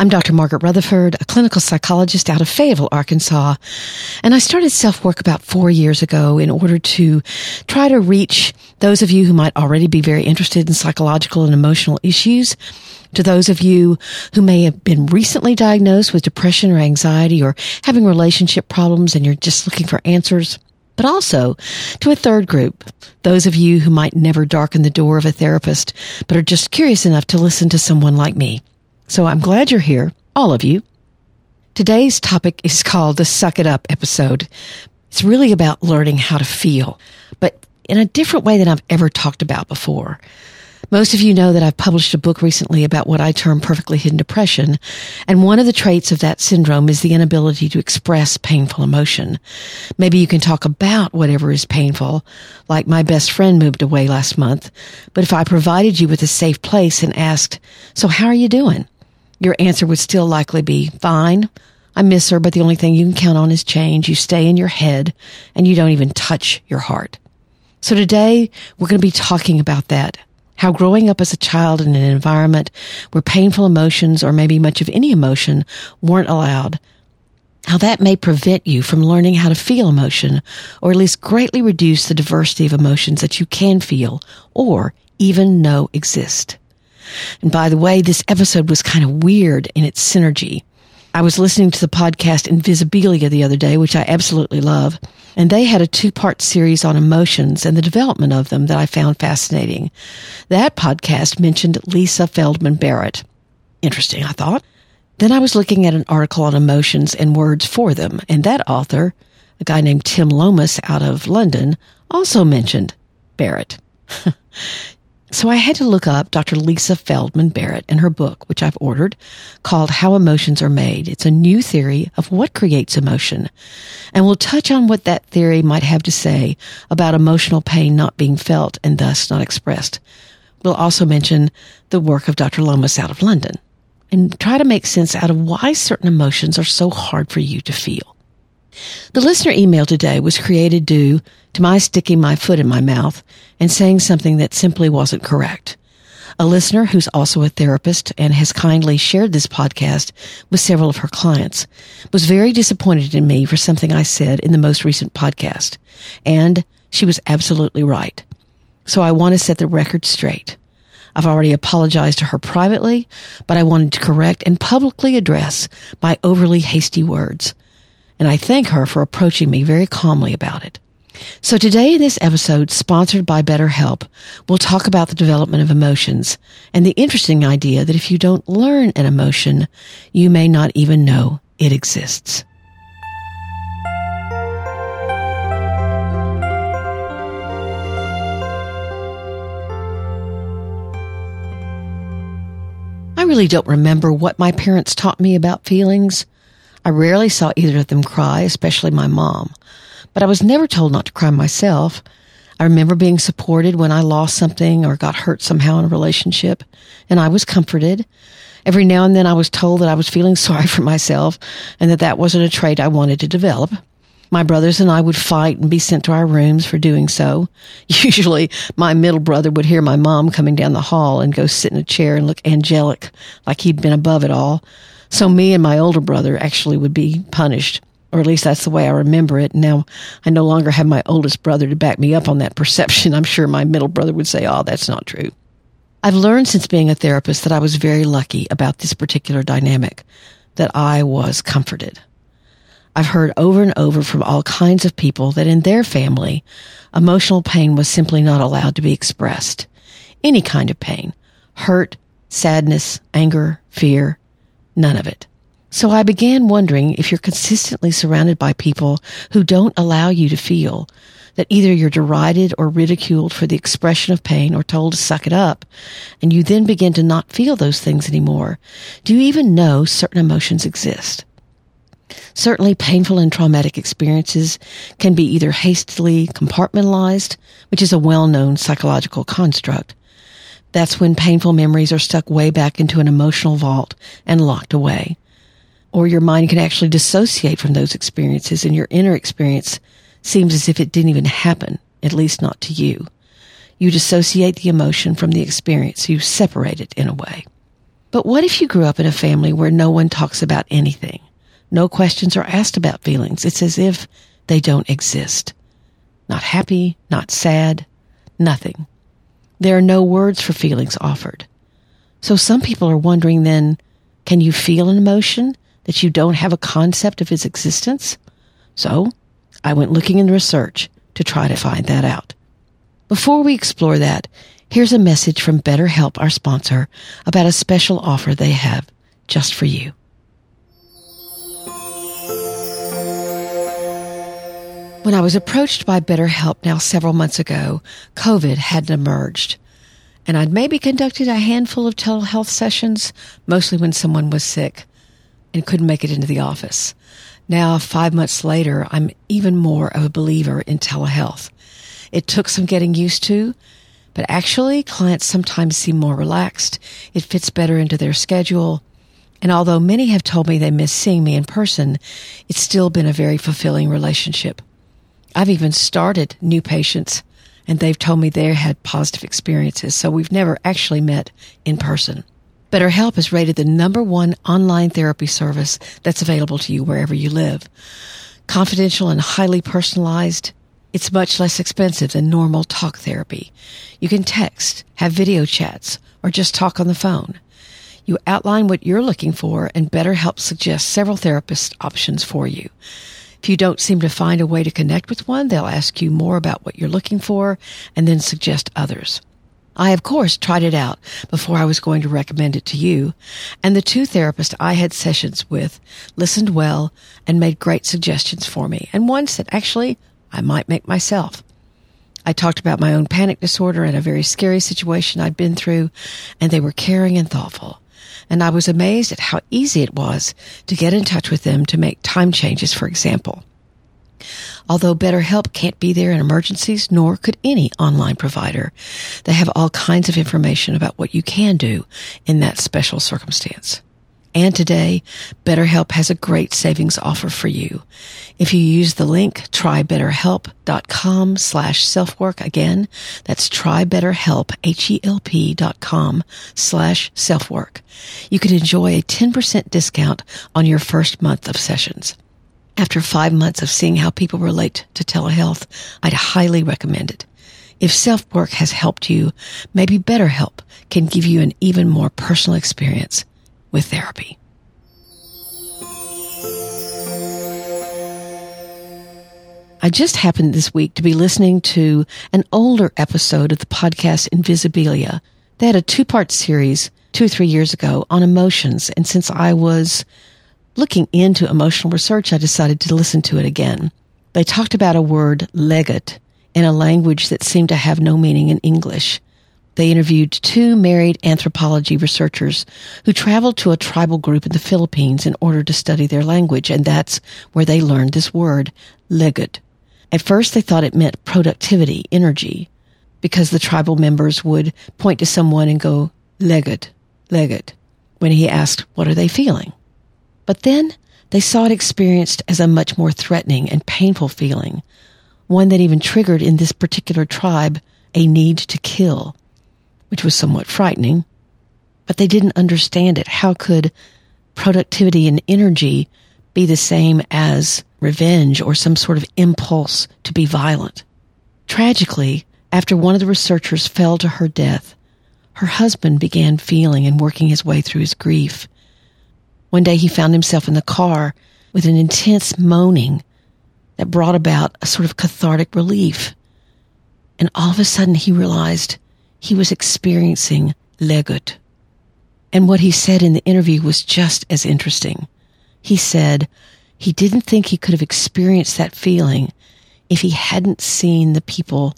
I'm Dr. Margaret Rutherford, a clinical psychologist out of Fayetteville, Arkansas. And I started self work about four years ago in order to try to reach those of you who might already be very interested in psychological and emotional issues. To those of you who may have been recently diagnosed with depression or anxiety or having relationship problems and you're just looking for answers but also to a third group, those of you who might never darken the door of a therapist, but are just curious enough to listen to someone like me. So I'm glad you're here, all of you. Today's topic is called the Suck It Up episode. It's really about learning how to feel, but in a different way than I've ever talked about before. Most of you know that I've published a book recently about what I term perfectly hidden depression. And one of the traits of that syndrome is the inability to express painful emotion. Maybe you can talk about whatever is painful, like my best friend moved away last month. But if I provided you with a safe place and asked, so how are you doing? Your answer would still likely be fine. I miss her, but the only thing you can count on is change. You stay in your head and you don't even touch your heart. So today we're going to be talking about that. How growing up as a child in an environment where painful emotions or maybe much of any emotion weren't allowed, how that may prevent you from learning how to feel emotion or at least greatly reduce the diversity of emotions that you can feel or even know exist. And by the way, this episode was kind of weird in its synergy. I was listening to the podcast Invisibilia the other day, which I absolutely love, and they had a two part series on emotions and the development of them that I found fascinating. That podcast mentioned Lisa Feldman Barrett. Interesting, I thought. Then I was looking at an article on emotions and words for them, and that author, a guy named Tim Lomas out of London, also mentioned Barrett. So I had to look up Dr. Lisa Feldman Barrett and her book, which I've ordered, called How Emotions Are Made. It's a new theory of what creates emotion. And we'll touch on what that theory might have to say about emotional pain not being felt and thus not expressed. We'll also mention the work of Dr. Lomas out of London and try to make sense out of why certain emotions are so hard for you to feel. The listener email today was created due to my sticking my foot in my mouth and saying something that simply wasn't correct. A listener who's also a therapist and has kindly shared this podcast with several of her clients was very disappointed in me for something I said in the most recent podcast. And she was absolutely right. So I want to set the record straight. I've already apologized to her privately, but I wanted to correct and publicly address my overly hasty words and I thank her for approaching me very calmly about it. So today in this episode, sponsored by BetterHelp, we'll talk about the development of emotions and the interesting idea that if you don't learn an emotion, you may not even know it exists. I really don't remember what my parents taught me about feelings. I rarely saw either of them cry, especially my mom. But I was never told not to cry myself. I remember being supported when I lost something or got hurt somehow in a relationship, and I was comforted. Every now and then I was told that I was feeling sorry for myself and that that wasn't a trait I wanted to develop. My brothers and I would fight and be sent to our rooms for doing so. Usually my middle brother would hear my mom coming down the hall and go sit in a chair and look angelic, like he'd been above it all. So me and my older brother actually would be punished, or at least that's the way I remember it. Now I no longer have my oldest brother to back me up on that perception. I'm sure my middle brother would say, oh, that's not true. I've learned since being a therapist that I was very lucky about this particular dynamic, that I was comforted. I've heard over and over from all kinds of people that in their family, emotional pain was simply not allowed to be expressed. Any kind of pain, hurt, sadness, anger, fear, None of it. So I began wondering if you're consistently surrounded by people who don't allow you to feel, that either you're derided or ridiculed for the expression of pain or told to suck it up, and you then begin to not feel those things anymore. Do you even know certain emotions exist? Certainly, painful and traumatic experiences can be either hastily compartmentalized, which is a well-known psychological construct. That's when painful memories are stuck way back into an emotional vault and locked away. Or your mind can actually dissociate from those experiences and your inner experience seems as if it didn't even happen, at least not to you. You dissociate the emotion from the experience. You separate it in a way. But what if you grew up in a family where no one talks about anything? No questions are asked about feelings. It's as if they don't exist. Not happy, not sad, nothing. There are no words for feelings offered. So some people are wondering then, can you feel an emotion that you don't have a concept of its existence? So I went looking in the research to try to find that out. Before we explore that, here's a message from BetterHelp, our sponsor, about a special offer they have just for you. When I was approached by BetterHelp now several months ago, COVID hadn't emerged. And I'd maybe conducted a handful of telehealth sessions, mostly when someone was sick and couldn't make it into the office. Now, five months later, I'm even more of a believer in telehealth. It took some getting used to, but actually clients sometimes seem more relaxed. It fits better into their schedule. And although many have told me they miss seeing me in person, it's still been a very fulfilling relationship. I've even started new patients and they've told me they had positive experiences. So we've never actually met in person. BetterHelp is rated the number one online therapy service that's available to you wherever you live. Confidential and highly personalized. It's much less expensive than normal talk therapy. You can text, have video chats, or just talk on the phone. You outline what you're looking for and BetterHelp suggests several therapist options for you. If you don't seem to find a way to connect with one, they'll ask you more about what you're looking for and then suggest others. I, of course, tried it out before I was going to recommend it to you, and the two therapists I had sessions with listened well and made great suggestions for me, and one said, actually, I might make myself. I talked about my own panic disorder and a very scary situation I'd been through, and they were caring and thoughtful and I was amazed at how easy it was to get in touch with them to make time changes, for example. Although BetterHelp can't be there in emergencies, nor could any online provider, they have all kinds of information about what you can do in that special circumstance. And today, BetterHelp has a great savings offer for you. If you use the link trybetterhelp.com slash selfwork again, that's trybetterhelp, H-E-L-P dot com slash selfwork. You can enjoy a 10% discount on your first month of sessions. After five months of seeing how people relate to telehealth, I'd highly recommend it. If self-work has helped you, maybe BetterHelp can give you an even more personal experience with therapy. I just happened this week to be listening to an older episode of the podcast Invisibilia. They had a two part series two or three years ago on emotions. And since I was looking into emotional research, I decided to listen to it again. They talked about a word, legat, in a language that seemed to have no meaning in English. They interviewed two married anthropology researchers who traveled to a tribal group in the Philippines in order to study their language, and that's where they learned this word, legat. At first, they thought it meant productivity, energy, because the tribal members would point to someone and go, legat, legat, when he asked, what are they feeling? But then they saw it experienced as a much more threatening and painful feeling, one that even triggered in this particular tribe a need to kill which was somewhat frightening, but they didn't understand it. How could productivity and energy be the same as revenge or some sort of impulse to be violent? Tragically, after one of the researchers fell to her death, her husband began feeling and working his way through his grief. One day he found himself in the car with an intense moaning that brought about a sort of cathartic relief. And all of a sudden he realized he was experiencing legat. And what he said in the interview was just as interesting. He said he didn't think he could have experienced that feeling if he hadn't seen the people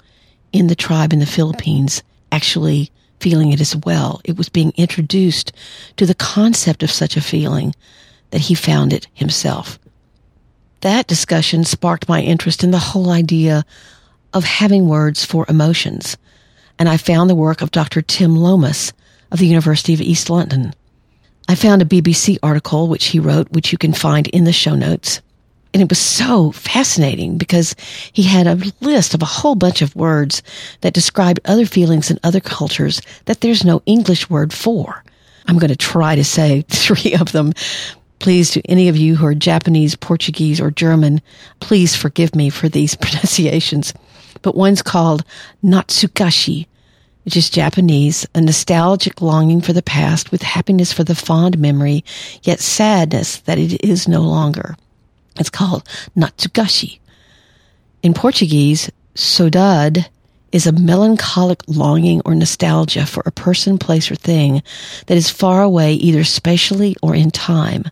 in the tribe in the Philippines actually feeling it as well. It was being introduced to the concept of such a feeling that he found it himself. that discussion sparked my interest in the whole idea of having words for emotions. And I found the work of Dr. Tim Lomas of the University of East London. I found a BBC article which he wrote, which you can find in the show notes. And it was so fascinating because he had a list of a whole bunch of words that described other feelings in other cultures that there's no English word for. I'm going to try to say three of them. Please, to any of you who are Japanese, Portuguese, or German, please forgive me for these pronunciations. But one's called Natsukashi, which is Japanese, a nostalgic longing for the past with happiness for the fond memory, yet sadness that it is no longer. It's called Natsukashi. In Portuguese, saudade is a melancholic longing or nostalgia for a person, place, or thing that is far away either spatially or in time.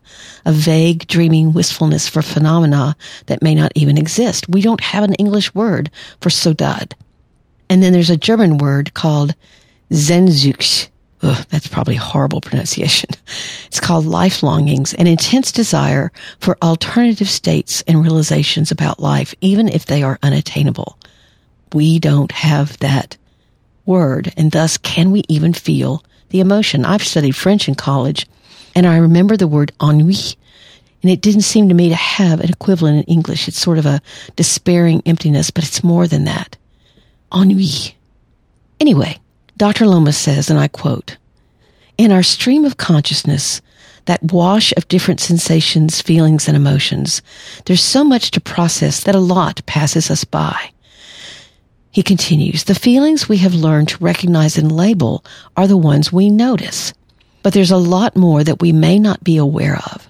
A vague, dreaming wistfulness for phenomena that may not even exist. We don't have an English word for saudade. And then there's a German word called Sehnsucht. Ugh, that's probably horrible pronunciation. It's called life longings, an intense desire for alternative states and realizations about life, even if they are unattainable. We don't have that word, and thus can we even feel the emotion? I've studied French in college, and I remember the word ennui, and it didn't seem to me to have an equivalent in English. It's sort of a despairing emptiness, but it's more than that ennui. Anyway, Dr. Lomas says, and I quote, in our stream of consciousness, that wash of different sensations, feelings, and emotions, there's so much to process that a lot passes us by. He continues, the feelings we have learned to recognize and label are the ones we notice. But there's a lot more that we may not be aware of.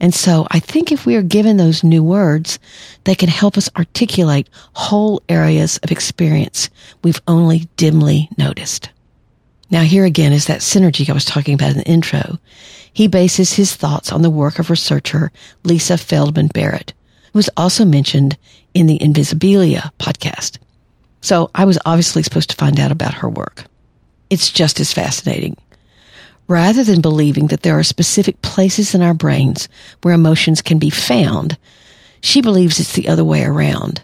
And so I think if we are given those new words, they can help us articulate whole areas of experience we've only dimly noticed. Now here again is that synergy I was talking about in the intro. He bases his thoughts on the work of researcher Lisa Feldman Barrett, who was also mentioned in the Invisibilia podcast. So I was obviously supposed to find out about her work. It's just as fascinating rather than believing that there are specific places in our brains where emotions can be found, she believes it's the other way around.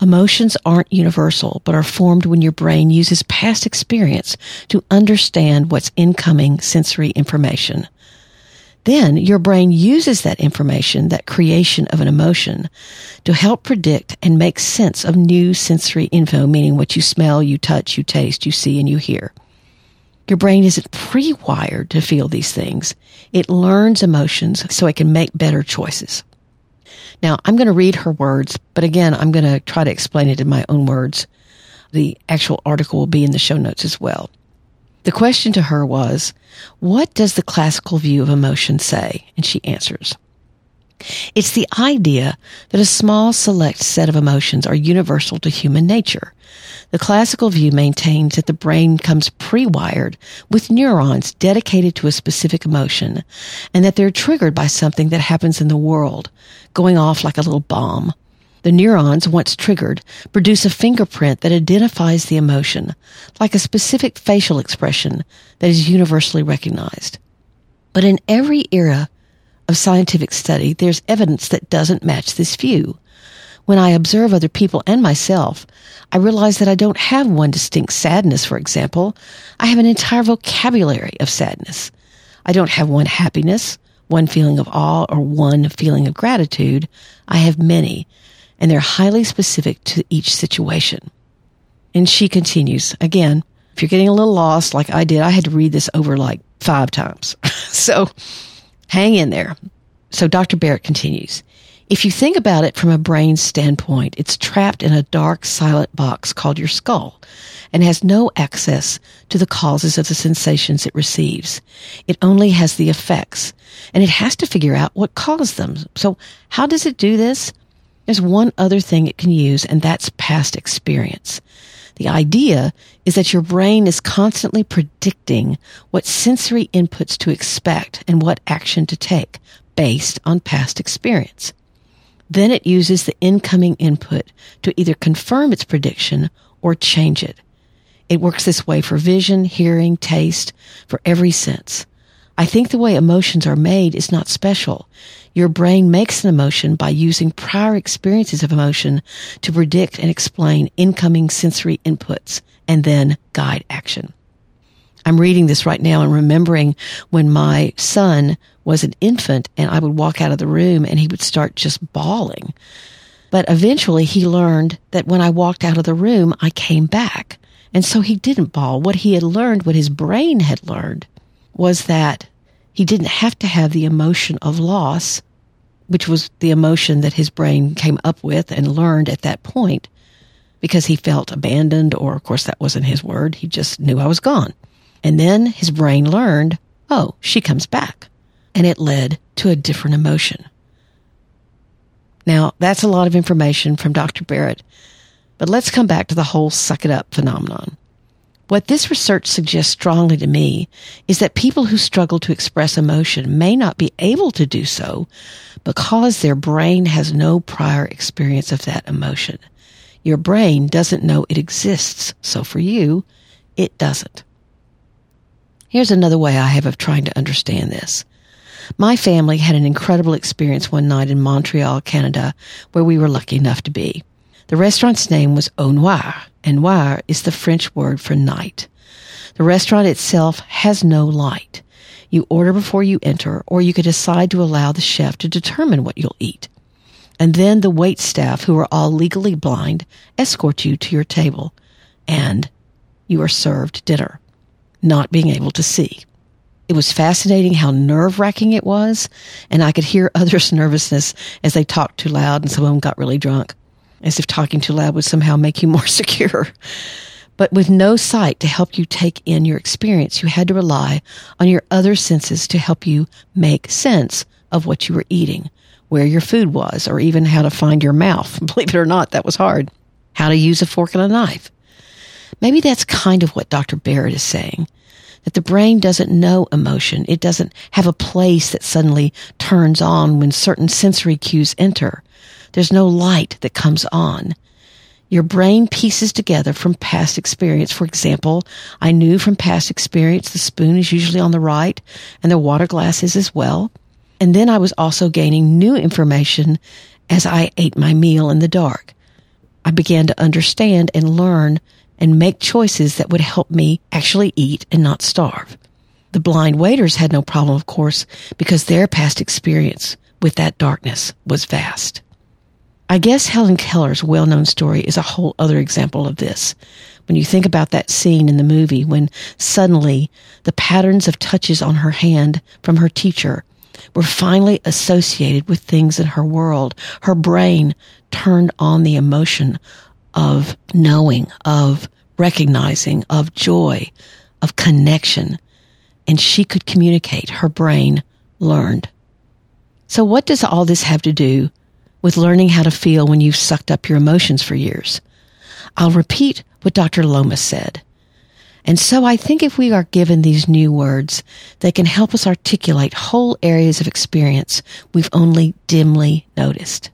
Emotions aren't universal, but are formed when your brain uses past experience to understand what's incoming sensory information. Then your brain uses that information, that creation of an emotion, to help predict and make sense of new sensory info, meaning what you smell, you touch, you taste, you see, and you hear. Your brain isn't pre-wired to feel these things. It learns emotions so it can make better choices. Now, I'm going to read her words, but again, I'm going to try to explain it in my own words. The actual article will be in the show notes as well. The question to her was, what does the classical view of emotion say? And she answers, it's the idea that a small select set of emotions are universal to human nature. The classical view maintains that the brain comes pre-wired with neurons dedicated to a specific emotion and that they're triggered by something that happens in the world, going off like a little bomb. The neurons, once triggered, produce a fingerprint that identifies the emotion, like a specific facial expression that is universally recognized. But in every era of scientific study, there's evidence that doesn't match this view. When I observe other people and myself, I realize that I don't have one distinct sadness, for example. I have an entire vocabulary of sadness. I don't have one happiness, one feeling of awe, or one feeling of gratitude. I have many, and they're highly specific to each situation. And she continues, again, if you're getting a little lost like I did, I had to read this over like five times. so hang in there. So Dr. Barrett continues. If you think about it from a brain standpoint, it's trapped in a dark, silent box called your skull and has no access to the causes of the sensations it receives. It only has the effects and it has to figure out what caused them. So how does it do this? There's one other thing it can use and that's past experience. The idea is that your brain is constantly predicting what sensory inputs to expect and what action to take based on past experience. Then it uses the incoming input to either confirm its prediction or change it. It works this way for vision, hearing, taste, for every sense. I think the way emotions are made is not special. Your brain makes an emotion by using prior experiences of emotion to predict and explain incoming sensory inputs and then guide action. I'm reading this right now and remembering when my son was an infant and I would walk out of the room and he would start just bawling. But eventually he learned that when I walked out of the room, I came back. And so he didn't bawl. What he had learned, what his brain had learned, was that he didn't have to have the emotion of loss, which was the emotion that his brain came up with and learned at that point because he felt abandoned, or of course that wasn't his word. He just knew I was gone. And then his brain learned, oh, she comes back. And it led to a different emotion. Now, that's a lot of information from Dr. Barrett, but let's come back to the whole suck it up phenomenon. What this research suggests strongly to me is that people who struggle to express emotion may not be able to do so because their brain has no prior experience of that emotion. Your brain doesn't know it exists, so for you, it doesn't. Here's another way I have of trying to understand this. My family had an incredible experience one night in Montreal, Canada, where we were lucky enough to be. The restaurant's name was Au Noir, and noir is the French word for night. The restaurant itself has no light. You order before you enter, or you could decide to allow the chef to determine what you'll eat. And then the wait staff, who are all legally blind, escort you to your table, and you are served dinner not being able to see. It was fascinating how nerve wracking it was, and I could hear others' nervousness as they talked too loud, and some of them got really drunk, as if talking too loud would somehow make you more secure. But with no sight to help you take in your experience, you had to rely on your other senses to help you make sense of what you were eating, where your food was, or even how to find your mouth. Believe it or not, that was hard. How to use a fork and a knife. Maybe that's kind of what Dr. Barrett is saying. That the brain doesn't know emotion. It doesn't have a place that suddenly turns on when certain sensory cues enter. There's no light that comes on. Your brain pieces together from past experience. For example, I knew from past experience the spoon is usually on the right and the water glass is as well. And then I was also gaining new information as I ate my meal in the dark. I began to understand and learn and make choices that would help me actually eat and not starve. The blind waiters had no problem, of course, because their past experience with that darkness was vast. I guess Helen Keller's well known story is a whole other example of this. When you think about that scene in the movie when suddenly the patterns of touches on her hand from her teacher were finally associated with things in her world, her brain turned on the emotion of knowing, of recognizing, of joy, of connection. And she could communicate. Her brain learned. So what does all this have to do with learning how to feel when you've sucked up your emotions for years? I'll repeat what Dr. Lomas said. And so I think if we are given these new words, they can help us articulate whole areas of experience we've only dimly noticed.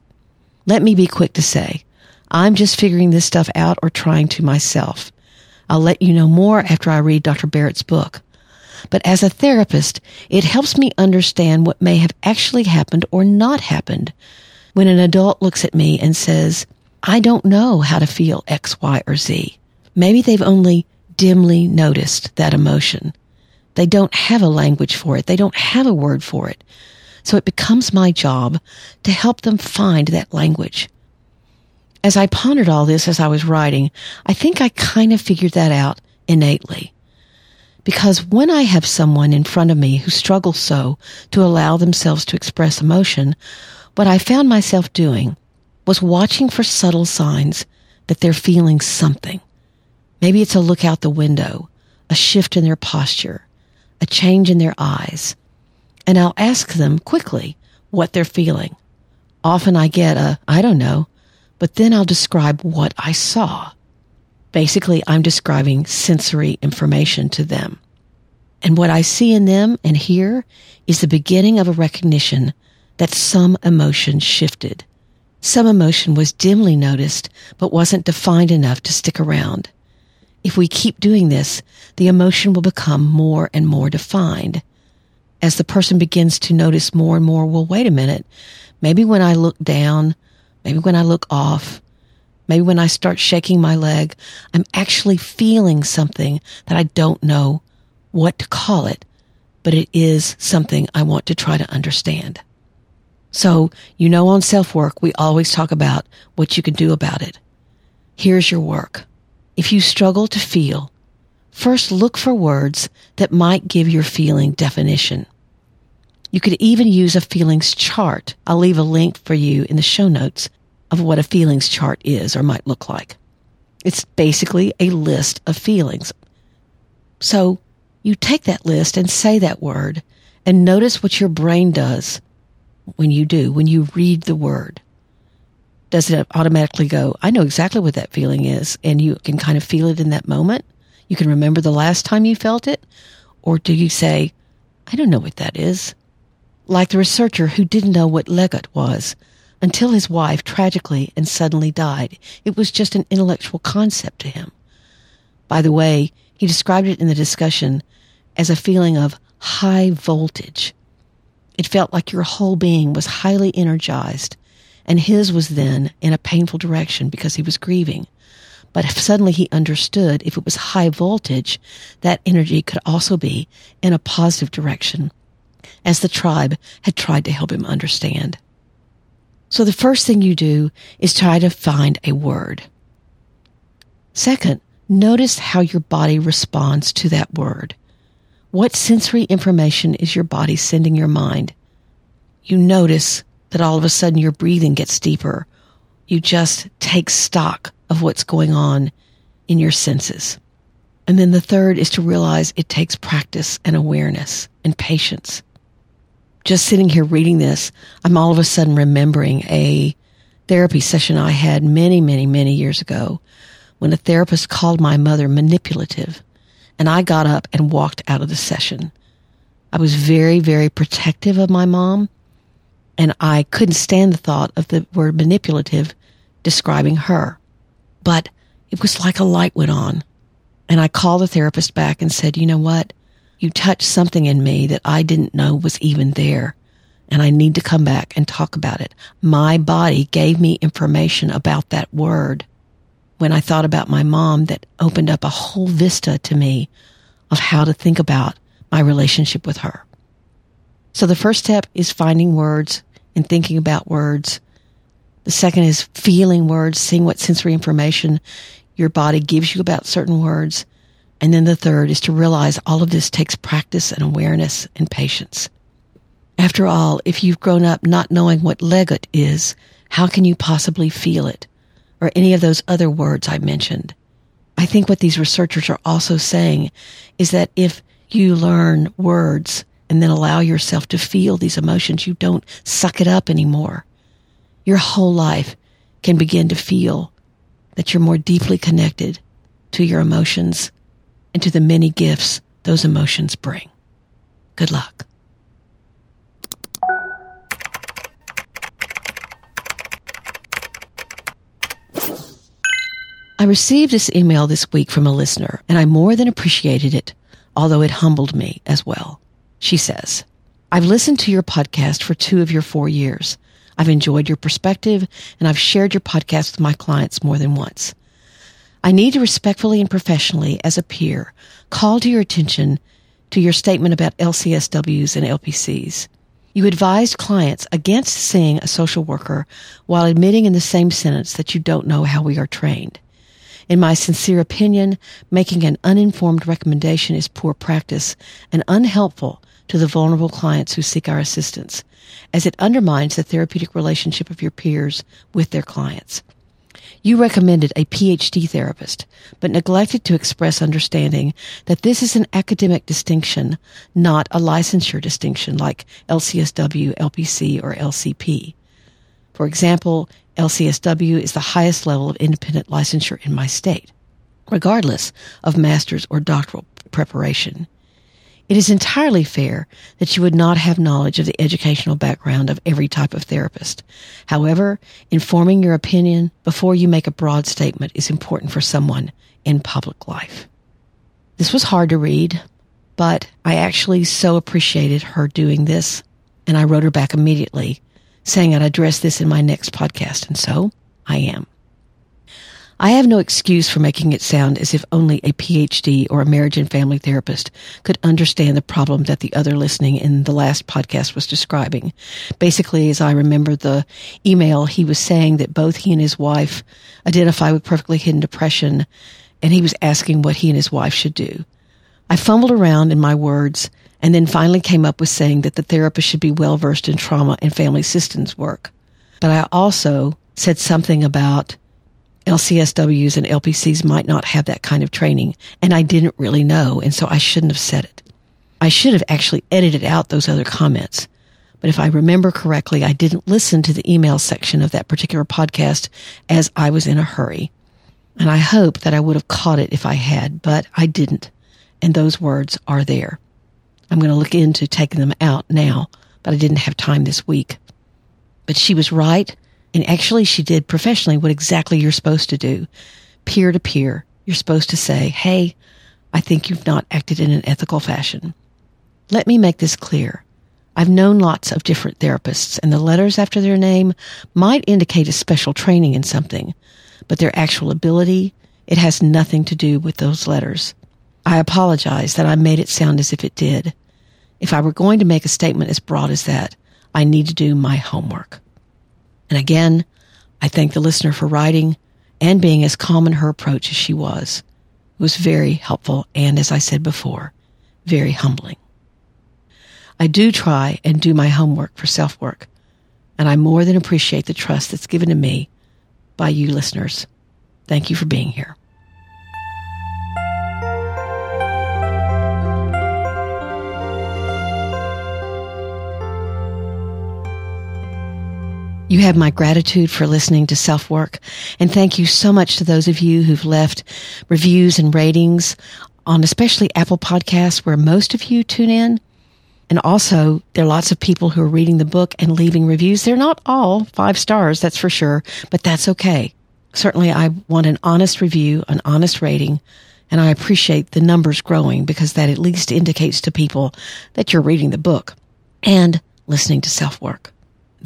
Let me be quick to say, I'm just figuring this stuff out or trying to myself. I'll let you know more after I read Dr. Barrett's book. But as a therapist, it helps me understand what may have actually happened or not happened when an adult looks at me and says, I don't know how to feel X, Y, or Z. Maybe they've only dimly noticed that emotion. They don't have a language for it. They don't have a word for it. So it becomes my job to help them find that language. As I pondered all this as I was writing, I think I kind of figured that out innately. Because when I have someone in front of me who struggles so to allow themselves to express emotion, what I found myself doing was watching for subtle signs that they're feeling something. Maybe it's a look out the window, a shift in their posture, a change in their eyes. And I'll ask them quickly what they're feeling. Often I get a, I don't know, but then I'll describe what I saw. Basically, I'm describing sensory information to them. And what I see in them and hear is the beginning of a recognition that some emotion shifted. Some emotion was dimly noticed, but wasn't defined enough to stick around. If we keep doing this, the emotion will become more and more defined. as the person begins to notice more and more, well, wait a minute. Maybe when I look down, maybe when I look off, maybe when I start shaking my leg, I'm actually feeling something that I don't know what to call it, but it is something I want to try to understand. So, you know, on self work, we always talk about what you can do about it. Here's your work. If you struggle to feel, first look for words that might give your feeling definition. You could even use a feelings chart. I'll leave a link for you in the show notes of what a feelings chart is or might look like. It's basically a list of feelings. So you take that list and say that word and notice what your brain does when you do, when you read the word. Does it automatically go, I know exactly what that feeling is, and you can kind of feel it in that moment? You can remember the last time you felt it? Or do you say, I don't know what that is? like the researcher who didn't know what Leggett was until his wife tragically and suddenly died. It was just an intellectual concept to him. By the way, he described it in the discussion as a feeling of high voltage. It felt like your whole being was highly energized, and his was then in a painful direction because he was grieving. But if suddenly he understood if it was high voltage, that energy could also be in a positive direction as the tribe had tried to help him understand. So the first thing you do is try to find a word. Second, notice how your body responds to that word. What sensory information is your body sending your mind? You notice that all of a sudden your breathing gets deeper. You just take stock of what's going on in your senses. And then the third is to realize it takes practice and awareness and patience just sitting here reading this, I'm all of a sudden remembering a therapy session I had many, many, many years ago when a therapist called my mother manipulative. And I got up and walked out of the session. I was very, very protective of my mom. And I couldn't stand the thought of the word manipulative describing her. But it was like a light went on. And I called the therapist back and said, you know what? You touched something in me that I didn't know was even there. And I need to come back and talk about it. My body gave me information about that word when I thought about my mom that opened up a whole vista to me of how to think about my relationship with her. So the first step is finding words and thinking about words. The second is feeling words, seeing what sensory information your body gives you about certain words. And then the third is to realize all of this takes practice and awareness and patience. After all, if you've grown up not knowing what Leggett is, how can you possibly feel it? Or any of those other words I mentioned. I think what these researchers are also saying is that if you learn words and then allow yourself to feel these emotions, you don't suck it up anymore. Your whole life can begin to feel that you're more deeply connected to your emotions and to the many gifts those emotions bring. Good luck. I received this email this week from a listener, and I more than appreciated it, although it humbled me as well. She says, I've listened to your podcast for two of your four years. I've enjoyed your perspective, and I've shared your podcast with my clients more than once. I need to respectfully and professionally, as a peer, call to your attention to your statement about LCSWs and LPCs. You advised clients against seeing a social worker while admitting in the same sentence that you don't know how we are trained. In my sincere opinion, making an uninformed recommendation is poor practice and unhelpful to the vulnerable clients who seek our assistance, as it undermines the therapeutic relationship of your peers with their clients. You recommended a PhD therapist, but neglected to express understanding that this is an academic distinction, not a licensure distinction like LCSW, LPC, or LCP. For example, LCSW is the highest level of independent licensure in my state, regardless of master's or doctoral preparation. It is entirely fair that you would not have knowledge of the educational background of every type of therapist. However, informing your opinion before you make a broad statement is important for someone in public life. This was hard to read, but I actually so appreciated her doing this. And I wrote her back immediately saying I'd address this in my next podcast. And so I am. I have no excuse for making it sound as if only a PhD or a marriage and family therapist could understand the problem that the other listening in the last podcast was describing. Basically, as I remember the email, he was saying that both he and his wife identify with perfectly hidden depression, and he was asking what he and his wife should do. I fumbled around in my words and then finally came up with saying that the therapist should be well versed in trauma and family systems work. But I also said something about LCSWs and LPCs might not have that kind of training, and I didn't really know, and so I shouldn't have said it. I should have actually edited out those other comments. But if I remember correctly, I didn't listen to the email section of that particular podcast as I was in a hurry. And I hope that I would have caught it if I had, but I didn't. And those words are there. I'm going to look into taking them out now, but I didn't have time this week. But she was right. And actually, she did professionally what exactly you're supposed to do. Peer to peer, you're supposed to say, Hey, I think you've not acted in an ethical fashion. Let me make this clear. I've known lots of different therapists, and the letters after their name might indicate a special training in something, but their actual ability, it has nothing to do with those letters. I apologize that I made it sound as if it did. If I were going to make a statement as broad as that, I need to do my homework. And again, I thank the listener for writing and being as calm in her approach as she was. It was very helpful and, as I said before, very humbling. I do try and do my homework for self work, and I more than appreciate the trust that's given to me by you listeners. Thank you for being here. You have my gratitude for listening to Self Work. And thank you so much to those of you who've left reviews and ratings on especially Apple Podcasts where most of you tune in. And also, there are lots of people who are reading the book and leaving reviews. They're not all five stars, that's for sure, but that's okay. Certainly, I want an honest review, an honest rating, and I appreciate the numbers growing because that at least indicates to people that you're reading the book and listening to self work.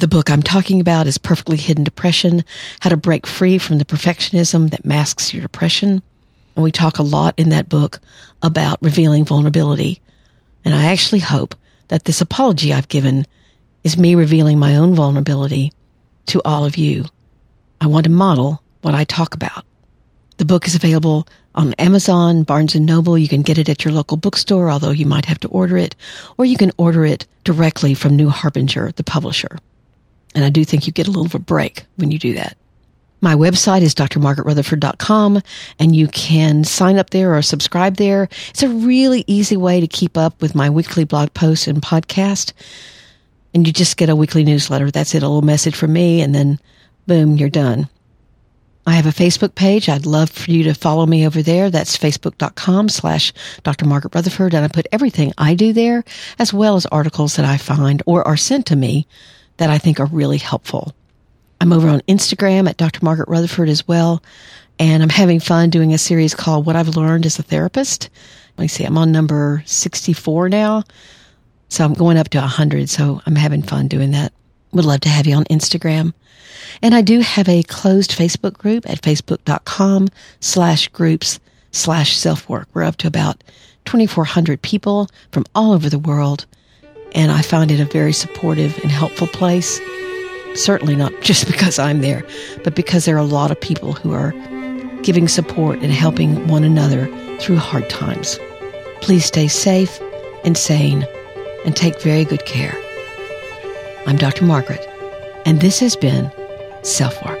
The book I'm talking about is Perfectly Hidden Depression, How to Break Free from the Perfectionism That Masks Your Depression. And we talk a lot in that book about revealing vulnerability. And I actually hope that this apology I've given is me revealing my own vulnerability to all of you. I want to model what I talk about. The book is available on Amazon, Barnes and Noble. You can get it at your local bookstore, although you might have to order it, or you can order it directly from New Harbinger, the publisher. And I do think you get a little of a break when you do that. My website is drmargaretrutherford.com and you can sign up there or subscribe there. It's a really easy way to keep up with my weekly blog posts and podcast. And you just get a weekly newsletter. That's it, a little message from me and then boom, you're done. I have a Facebook page. I'd love for you to follow me over there. That's facebook.com slash Dr. Margaret Rutherford. And I put everything I do there as well as articles that I find or are sent to me that I think are really helpful. I'm over on Instagram at Dr. Margaret Rutherford as well. And I'm having fun doing a series called What I've Learned as a Therapist. Let me see, I'm on number 64 now. So I'm going up to 100. So I'm having fun doing that. Would love to have you on Instagram. And I do have a closed Facebook group at facebook.com slash groups slash self work. We're up to about 2,400 people from all over the world. And I find it a very supportive and helpful place. Certainly not just because I'm there, but because there are a lot of people who are giving support and helping one another through hard times. Please stay safe and sane and take very good care. I'm Dr. Margaret, and this has been Self Work.